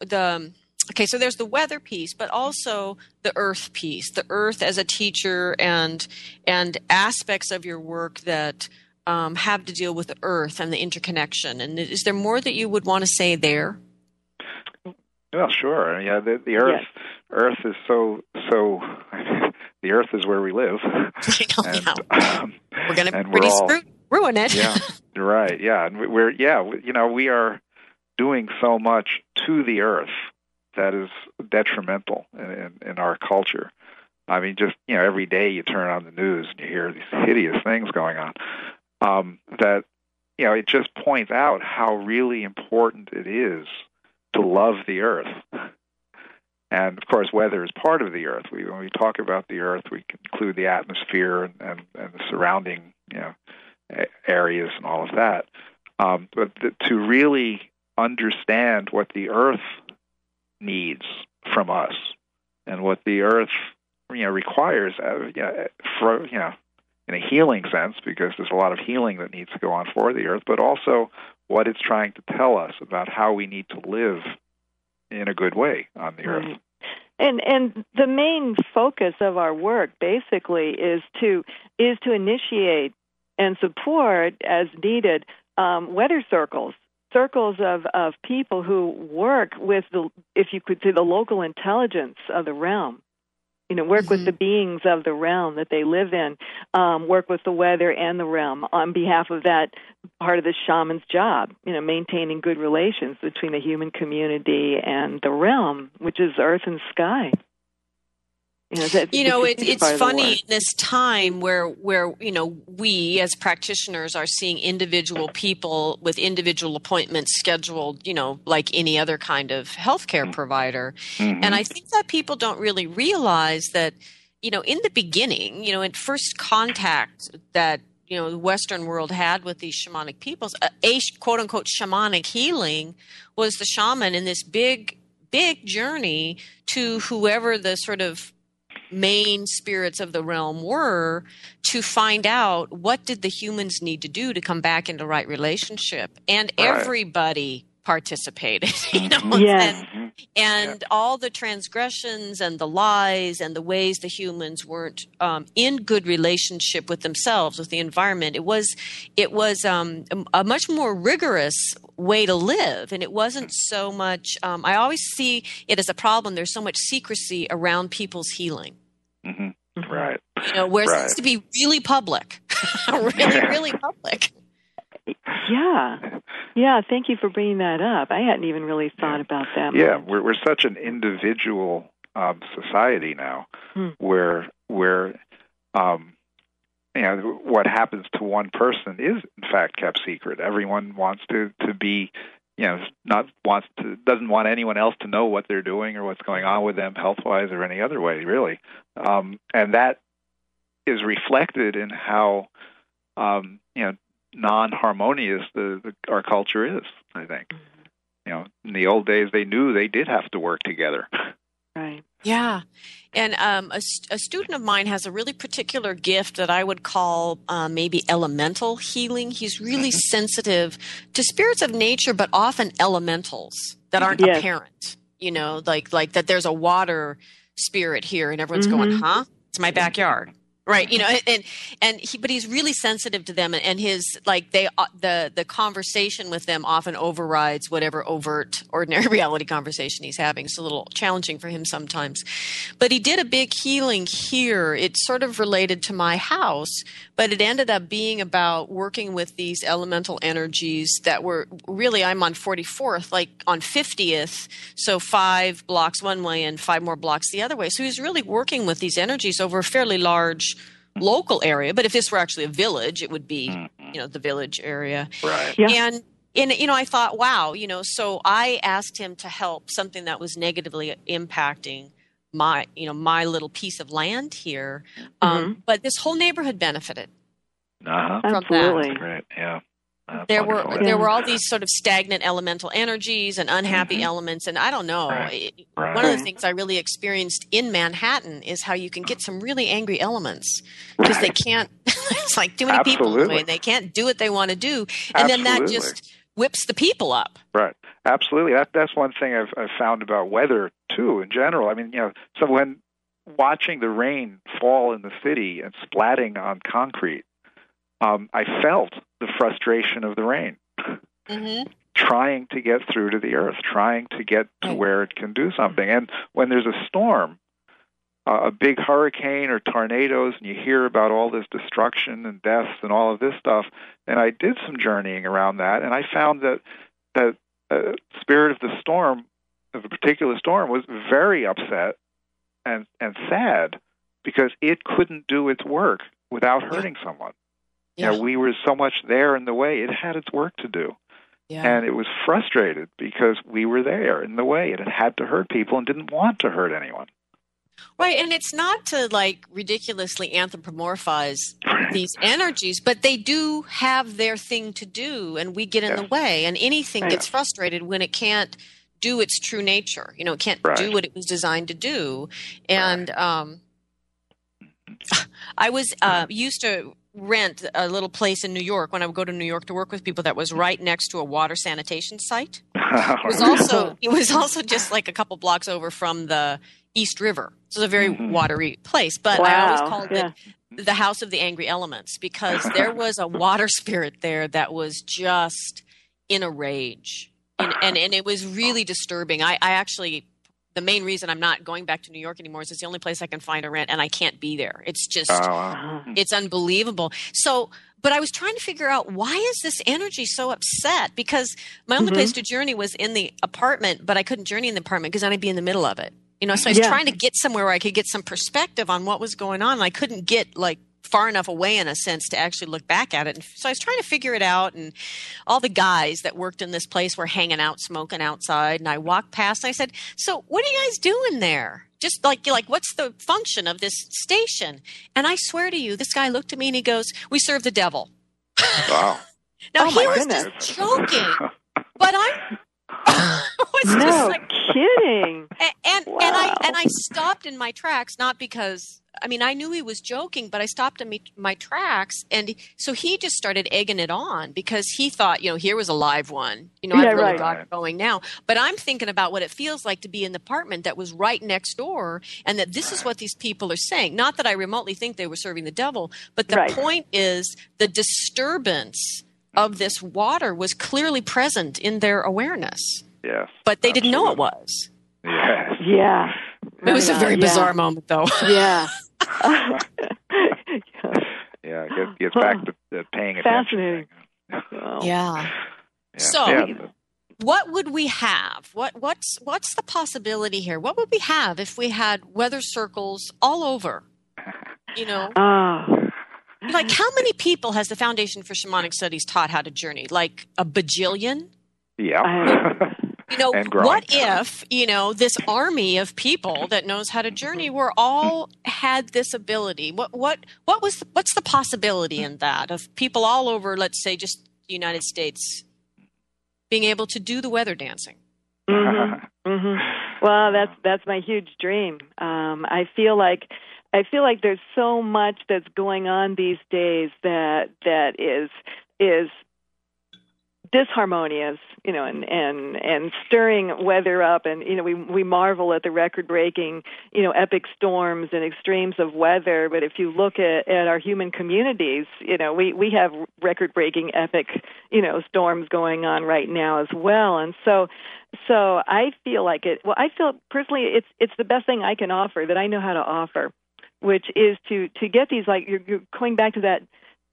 the okay so there's the weather piece but also the earth piece the earth as a teacher and and aspects of your work that um, have to deal with the earth and the interconnection. And is there more that you would want to say there?
Well sure. Yeah the, the earth yes. earth is so so the earth is where we live.
and, um, we're going to pretty all, screw, ruin it.
yeah, right. Yeah, and we're yeah, you know, we are doing so much to the earth that is detrimental in, in, in our culture. I mean, just you know, every day you turn on the news and you hear these hideous things going on. Um, that you know, it just points out how really important it is to love the earth and of course, weather is part of the Earth. We, when we talk about the Earth, we include the atmosphere and, and, and the surrounding you know, areas and all of that. Um, but the, to really understand what the Earth needs from us and what the Earth you know requires, uh, you know, for you know, in a healing sense, because there's a lot of healing that needs to go on for the Earth, but also what it's trying to tell us about how we need to live in a good way on the earth.
And and the main focus of our work basically is to is to initiate and support as needed um, weather circles circles of, of people who work with the if you could say the local intelligence of the realm you know, work mm-hmm. with the beings of the realm that they live in, um, work with the weather and the realm on behalf of that part of the shaman's job, you know, maintaining good relations between the human community and the realm, which is earth and sky.
You know, that, you know it, it's funny in this time where where you know we as practitioners are seeing individual people with individual appointments scheduled, you know, like any other kind of healthcare mm-hmm. provider, mm-hmm. and I think that people don't really realize that, you know, in the beginning, you know, in first contact that you know the Western world had with these shamanic peoples, a, a quote unquote shamanic healing was the shaman in this big big journey to whoever the sort of main spirits of the realm were to find out what did the humans need to do to come back into right relationship and right. everybody participated you know
yes.
and, and yeah. all the transgressions and the lies and the ways the humans weren't um, in good relationship with themselves with the environment it was it was um, a much more rigorous way to live and it wasn't so much um, i always see it as a problem there's so much secrecy around people's healing.
Right.
You know, where right. it needs to be really public, really, really public.
Yeah, yeah. Thank you for bringing that up. I hadn't even really thought about that.
Yeah, we're we're such an individual um, society now, hmm. where where um, you know what happens to one person is in fact kept secret. Everyone wants to to be you know not wants to doesn't want anyone else to know what they're doing or what's going on with them health wise or any other way really. Um, and that is reflected in how um, you know non harmonious the, the our culture is I think. Mm-hmm. you know in the old days they knew they did have to work together
right
yeah. And um, a, a, student of mine has a really particular gift that I would call uh, maybe elemental healing. He's really mm-hmm. sensitive to spirits of nature, but often elementals that aren't yes. apparent. You know, like like that. There's a water spirit here, and everyone's mm-hmm. going, "Huh? It's my backyard." Right you know and and he but he's really sensitive to them and his like they uh, the the conversation with them often overrides whatever overt ordinary reality conversation he's having. It's a little challenging for him sometimes. But he did a big healing here. It's sort of related to my house but it ended up being about working with these elemental energies that were really i'm on 44th like on 50th so five blocks one way and five more blocks the other way so he's really working with these energies over a fairly large local area. But if this were actually a village, it would be, mm-hmm. you know, the village area.
Right.
Yeah. And and you know, I thought, wow, you know, so I asked him to help something that was negatively impacting my, you know, my little piece of land here. Um, mm-hmm. but this whole neighborhood benefited.
Uh-huh.
From
Absolutely.
That.
Great. Yeah.
That's there wonderful. were there were all these sort of stagnant elemental energies and unhappy mm-hmm. elements and I don't know.
Right. Right.
One of the things I really experienced in Manhattan is how you can get some really angry elements because right. they can't it's like too many
Absolutely.
people and they can't do what they want to do and
Absolutely.
then that just whips the people up.
Right. Absolutely. That that's one thing I've I've found about weather too in general. I mean, you know, so when watching the rain fall in the city and splatting on concrete um, I felt the frustration of the rain.
Mm-hmm.
Trying to get through to the earth, trying to get to where it can do something. And when there's a storm, uh, a big hurricane or tornadoes, and you hear about all this destruction and deaths and all of this stuff, and I did some journeying around that, and I found that that uh, spirit of the storm, of a particular storm, was very upset and and sad because it couldn't do its work without hurting someone. Yeah. You know, we were so much there in the way. It had its work to do.
Yeah.
And it was frustrated because we were there in the way. It had to hurt people and didn't want to hurt anyone.
Right, and it's not to like ridiculously anthropomorphize these energies, but they do have their thing to do, and we get in yes. the way. And anything gets frustrated when it can't do its true nature. You know, it can't
right.
do what it was designed to do. And right. um, I was uh, used to rent a little place in New York when I would go to New York to work with people that was right next to a water sanitation site. It was also it was also just like a couple blocks over from the East River. So it's a very mm-hmm. watery place. But
wow.
I always called yeah. it the House of the Angry Elements because there was a water spirit there that was just in a rage. And, and, and it was really disturbing. I, I actually the main reason I'm not going back to New York anymore is it's the only place I can find a rent and I can't be there. It's just,
oh,
it's unbelievable. So, but I was trying to figure out why is this energy so upset? Because my only mm-hmm. place to journey was in the apartment, but I couldn't journey in the apartment because then I'd be in the middle of it. You know, so I was yeah. trying to get somewhere where I could get some perspective on what was going on. And I couldn't get like far enough away in a sense to actually look back at it. And so I was trying to figure it out. And all the guys that worked in this place were hanging out, smoking outside. And I walked past and I said, So what are you guys doing there? Just like, like, what's the function of this station? And I swear to you, this guy looked at me and he goes, We serve the devil.
Wow.
now
oh
he
was
goodness. just joking, but I
was no like, kidding.
And and,
wow.
and I and I stopped in my tracks not because I mean, I knew he was joking, but I stopped in my tracks, and so he just started egging it on because he thought, you know, here was a live one. You know,
yeah,
I've really
right.
got it going now. But I'm thinking about what it feels like to be in the apartment that was right next door, and that this is what these people are saying. Not that I remotely think they were serving the devil, but the
right.
point is the disturbance of this water was clearly present in their awareness.
Yes,
but they
absolutely.
didn't know it was.
Yes.
Yeah.
It was a very bizarre
yeah.
moment, though.
Yeah.
yeah, it gets, gets back to, to paying
attention.
Fascinating. Yeah.
yeah.
So,
yeah.
what would we have? What what's what's the possibility here? What would we have if we had weather circles all over? You know,
uh,
like how many people has the Foundation for Shamanic Studies taught how to journey? Like a bajillion?
Yeah.
You know, what if, you know, this army of people that knows how to journey were all had this ability? What what what was what's the possibility in that of people all over, let's say just the United States being able to do the weather dancing?
Mm-hmm. Mm-hmm. Well, that's that's my huge dream. Um, I feel like I feel like there's so much that's going on these days that that is is disharmonious, you know, and and and stirring weather up, and you know, we we marvel at the record-breaking, you know, epic storms and extremes of weather. But if you look at at our human communities, you know, we we have record-breaking, epic, you know, storms going on right now as well. And so, so I feel like it. Well, I feel personally, it's it's the best thing I can offer that I know how to offer, which is to to get these like you're, you're going back to that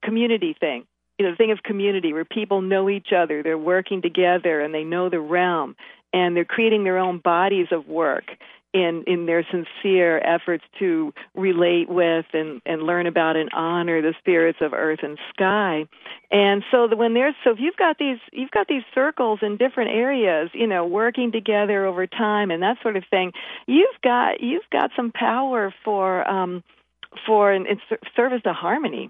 community thing you know, the thing of community where people know each other, they're working together and they know the realm and they're creating their own bodies of work in in their sincere efforts to relate with and and learn about and honor the spirits of earth and sky. And so the, when there's so if you've got these you've got these circles in different areas you know working together over time and that sort of thing you've got you've got some power for um for in service to harmony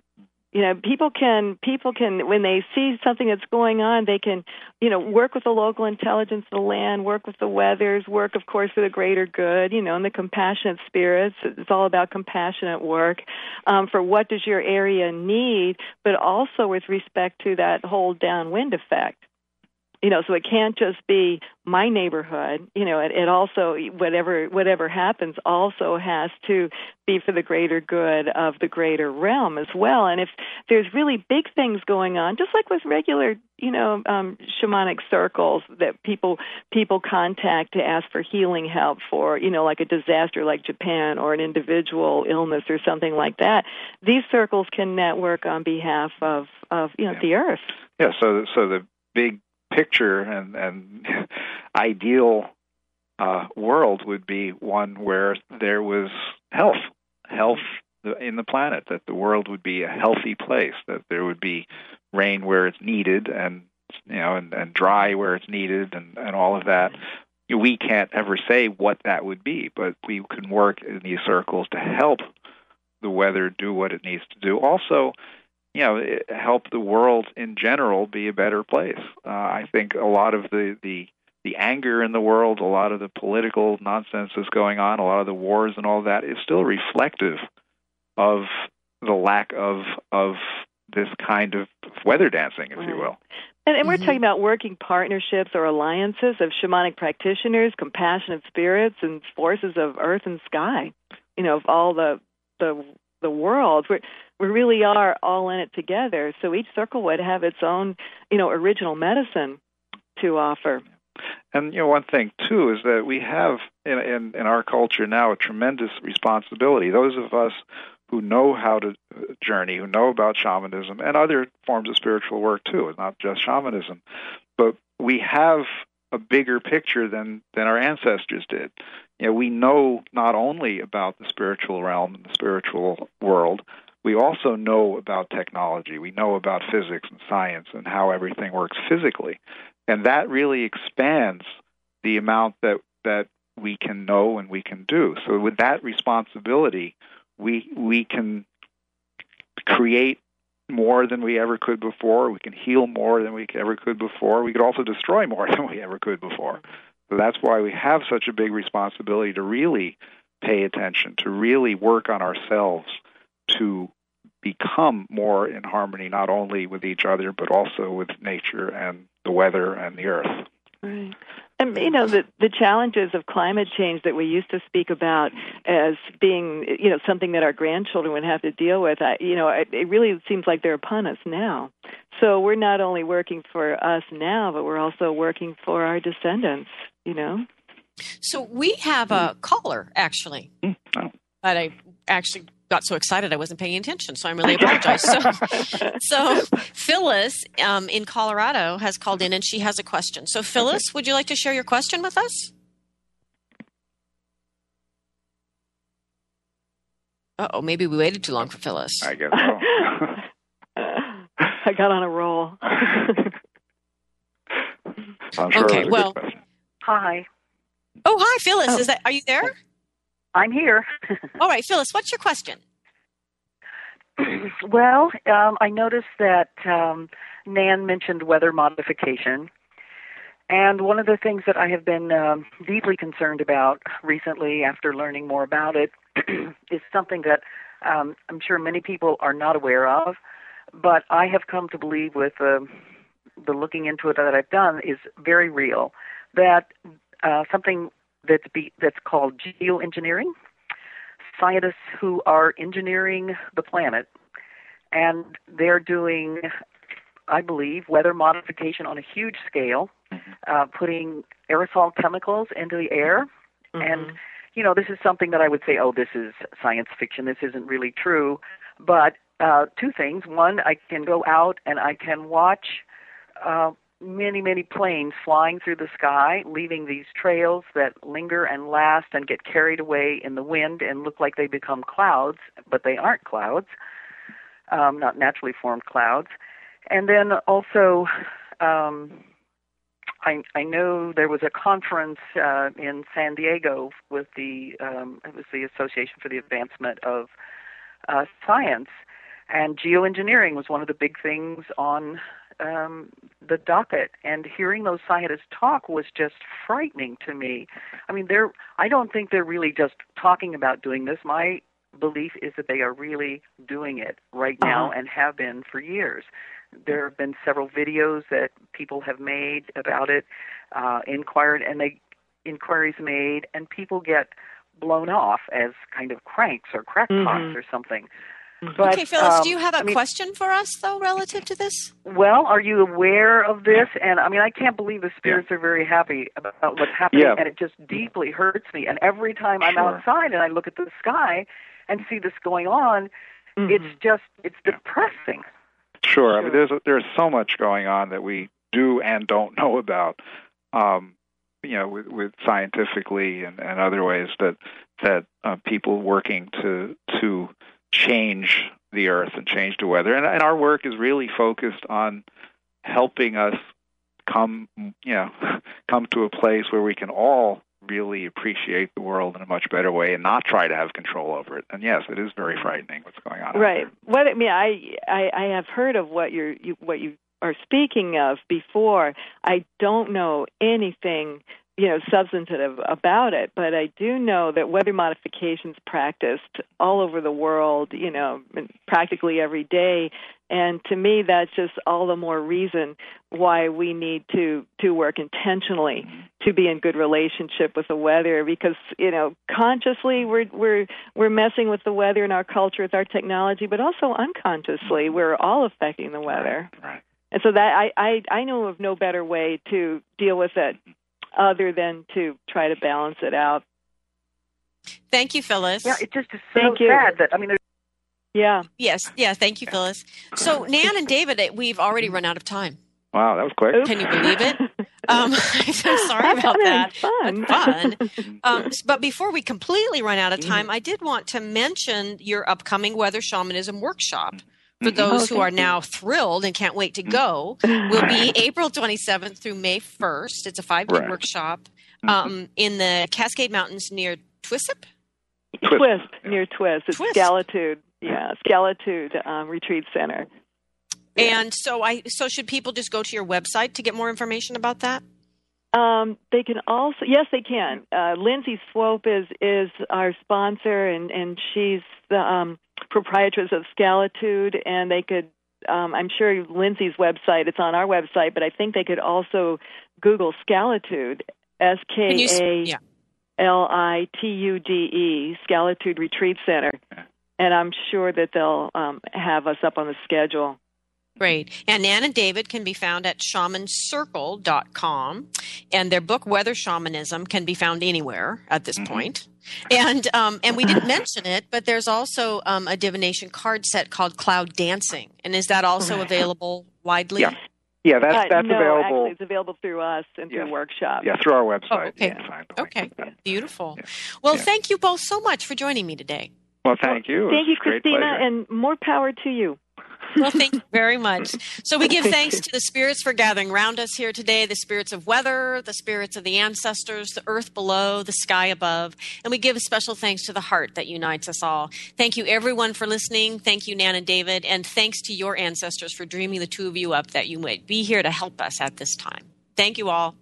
you know people can people can when they see something that's going on they can you know work with the local intelligence of the land work with the weathers work of course for the greater good you know and the compassionate spirits. It's all about compassionate work um, for what does your area need but also with respect to that whole downwind effect you know so it can't just be my neighborhood you know it, it also whatever whatever happens also has to be for the greater good of the greater realm as well and if there's really big things going on just like with regular you know um shamanic circles that people people contact to ask for healing help for you know like a disaster like Japan or an individual illness or something like that these circles can network on behalf of of you know
yeah.
the earth
yeah so so the big picture and, and ideal uh, world would be one where there was health, health in the planet, that the world would be a healthy place, that there would be rain where it's needed, and you know, and, and dry where it's needed, and, and all of that. We can't ever say what that would be, but we can work in these circles to help the weather do what it needs to do. Also, you know help the world in general be a better place. Uh, I think a lot of the the the anger in the world, a lot of the political nonsense that's going on, a lot of the wars and all that is still reflective of the lack of of this kind of weather dancing, if right. you will.
And, and we're mm-hmm. talking about working partnerships or alliances of shamanic practitioners, compassionate spirits, and forces of earth and sky. You know, of all the the the world. We're we really are all in it together. So each circle would have its own, you know, original medicine to offer.
And you know, one thing too is that we have in, in in our culture now a tremendous responsibility. Those of us who know how to uh, journey, who know about shamanism and other forms of spiritual work too, it's not just shamanism, but we have a bigger picture than than our ancestors did. You know, we know not only about the spiritual realm and the spiritual world, we also know about technology. We know about physics and science and how everything works physically. And that really expands the amount that, that we can know and we can do. So with that responsibility, we we can create more than we ever could before. We can heal more than we ever could before. We could also destroy more than we ever could before. So that's why we have such a big responsibility to really pay attention, to really work on ourselves, to become more in harmony not only with each other but also with nature and the weather and the earth.
Right. And you know the the challenges of climate change that we used to speak about as being you know something that our grandchildren would have to deal with. I, you know, it, it really seems like they're upon us now. So we're not only working for us now, but we're also working for our descendants. You know.
So we have a caller actually.
Mm, oh.
That I actually got so excited I wasn't paying attention, so I'm really apologize. so, so Phyllis um, in Colorado has called in and she has a question. So, Phyllis, would you like to share your question with us? oh, maybe we waited too long for Phyllis.
I guess so.
I got on a roll.
sure
okay, well.
Hi.
Oh, hi, Phyllis. Oh. Is that? Are you there?
I'm here.
All right, Phyllis. What's your question?
well, um, I noticed that um, Nan mentioned weather modification, and one of the things that I have been um, deeply concerned about recently, after learning more about it, is something that um, I'm sure many people are not aware of, but I have come to believe with uh, the looking into it that I've done is very real. That uh, something that's be, that's called geoengineering, scientists who are engineering the planet, and they're doing, I believe, weather modification on a huge scale, mm-hmm. uh, putting aerosol chemicals into the air, mm-hmm. and you know, this is something that I would say, oh, this is science fiction. This isn't really true. But uh, two things. One, I can go out and I can watch uh, many, many planes flying through the sky, leaving these trails that linger and last and get carried away in the wind and look like they become clouds, but they aren't clouds, um, not naturally formed clouds. And then also, um, I, I know there was a conference uh, in San Diego with the um, it was the Association for the Advancement of uh, Science, and geoengineering was one of the big things on um, the docket. And hearing those scientists talk was just frightening to me. I mean, they're I don't think they're really just talking about doing this. My belief is that they are really doing it right now uh-huh. and have been for years. There have been several videos that people have made about it, uh, inquired, and they inquiries made, and people get blown off as kind of cranks or crackpots mm-hmm. or something.
But, okay, Phyllis, um, do you have a I mean, question for us though, relative to this?
Well, are you aware of this? And I mean, I can't believe the spirits yeah. are very happy about what's happening, yeah. and it just deeply hurts me. And every time I'm sure. outside and I look at the sky and see this going on, mm-hmm. it's just it's depressing.
Sure. I mean, there's there's so much going on that we do and don't know about. Um, you know, with, with scientifically and, and other ways that that uh, people working to to change the earth and change the weather, and, and our work is really focused on helping us come, you know, come to a place where we can all really appreciate the world in a much better way and not try to have control over it. And yes, it is very frightening what's going on.
Right. What I mean, I, I I have heard of what you're you, what you are speaking of before. I don't know anything you know substantive about it but i do know that weather modifications practiced all over the world you know practically every day. And to me that's just all the more reason why we need to to work intentionally mm-hmm. to be in good relationship with the weather because you know consciously we're we're we're messing with the weather in our culture with our technology but also unconsciously mm-hmm. we're all affecting the weather.
Right, right.
and so that I, I i know of no better way to deal with it mm-hmm. Other than to try to balance it out.
Thank you, Phyllis.
Yeah, it just is so Thank sad that I mean.
Yeah.
Yes. Yeah. Thank you, Phyllis. So, Nan and David, we've already run out of time.
Wow, that was quick.
Oops.
Can you believe it? Um, I'm sorry about that.
Fun.
fun. Um, but before we completely run out of time, mm-hmm. I did want to mention your upcoming weather shamanism workshop for those oh, who are now thrilled and can't wait to go will be April 27th through May 1st. It's a five day right. workshop mm-hmm. um, in the Cascade Mountains near Twisip.
Twisp, near Twisp. It's Twisp. Skalitude. Yeah, Skalitude um, Retreat Center.
And so, I so should people just go to your website to get more information about that?
Um, they can also yes, they can. Uh, Lindsay Swope is is our sponsor, and and she's the um, proprietress of Skalitude, and they could. Um, I'm sure Lindsay's website. It's on our website, but I think they could also Google Skalitude, S K A L I T U D E, Skalitude Retreat Center, and I'm sure that they'll um, have us up on the schedule.
Great. And Nan and David can be found at shamancircle.com. And their book, Weather Shamanism, can be found anywhere at this mm-hmm. point. And um, and we didn't mention it, but there's also um, a divination card set called Cloud Dancing. And is that also available widely?
Yeah. Yeah, that's uh, that's
no,
available.
Actually, it's available through us and
yes.
through workshop.
Yeah, through our website. Oh,
okay. Okay. Beautiful. Yeah. Well, yeah. thank you both so much for joining me today.
Well, thank you.
Thank you, Christina, and more power to you.
Well, thank you very much. So we give thanks to the spirits for gathering around us here today the spirits of weather, the spirits of the ancestors, the earth below, the sky above. And we give a special thanks to the heart that unites us all. Thank you, everyone, for listening. Thank you, Nan and David. And thanks to your ancestors for dreaming the two of you up that you might be here to help us at this time. Thank you all.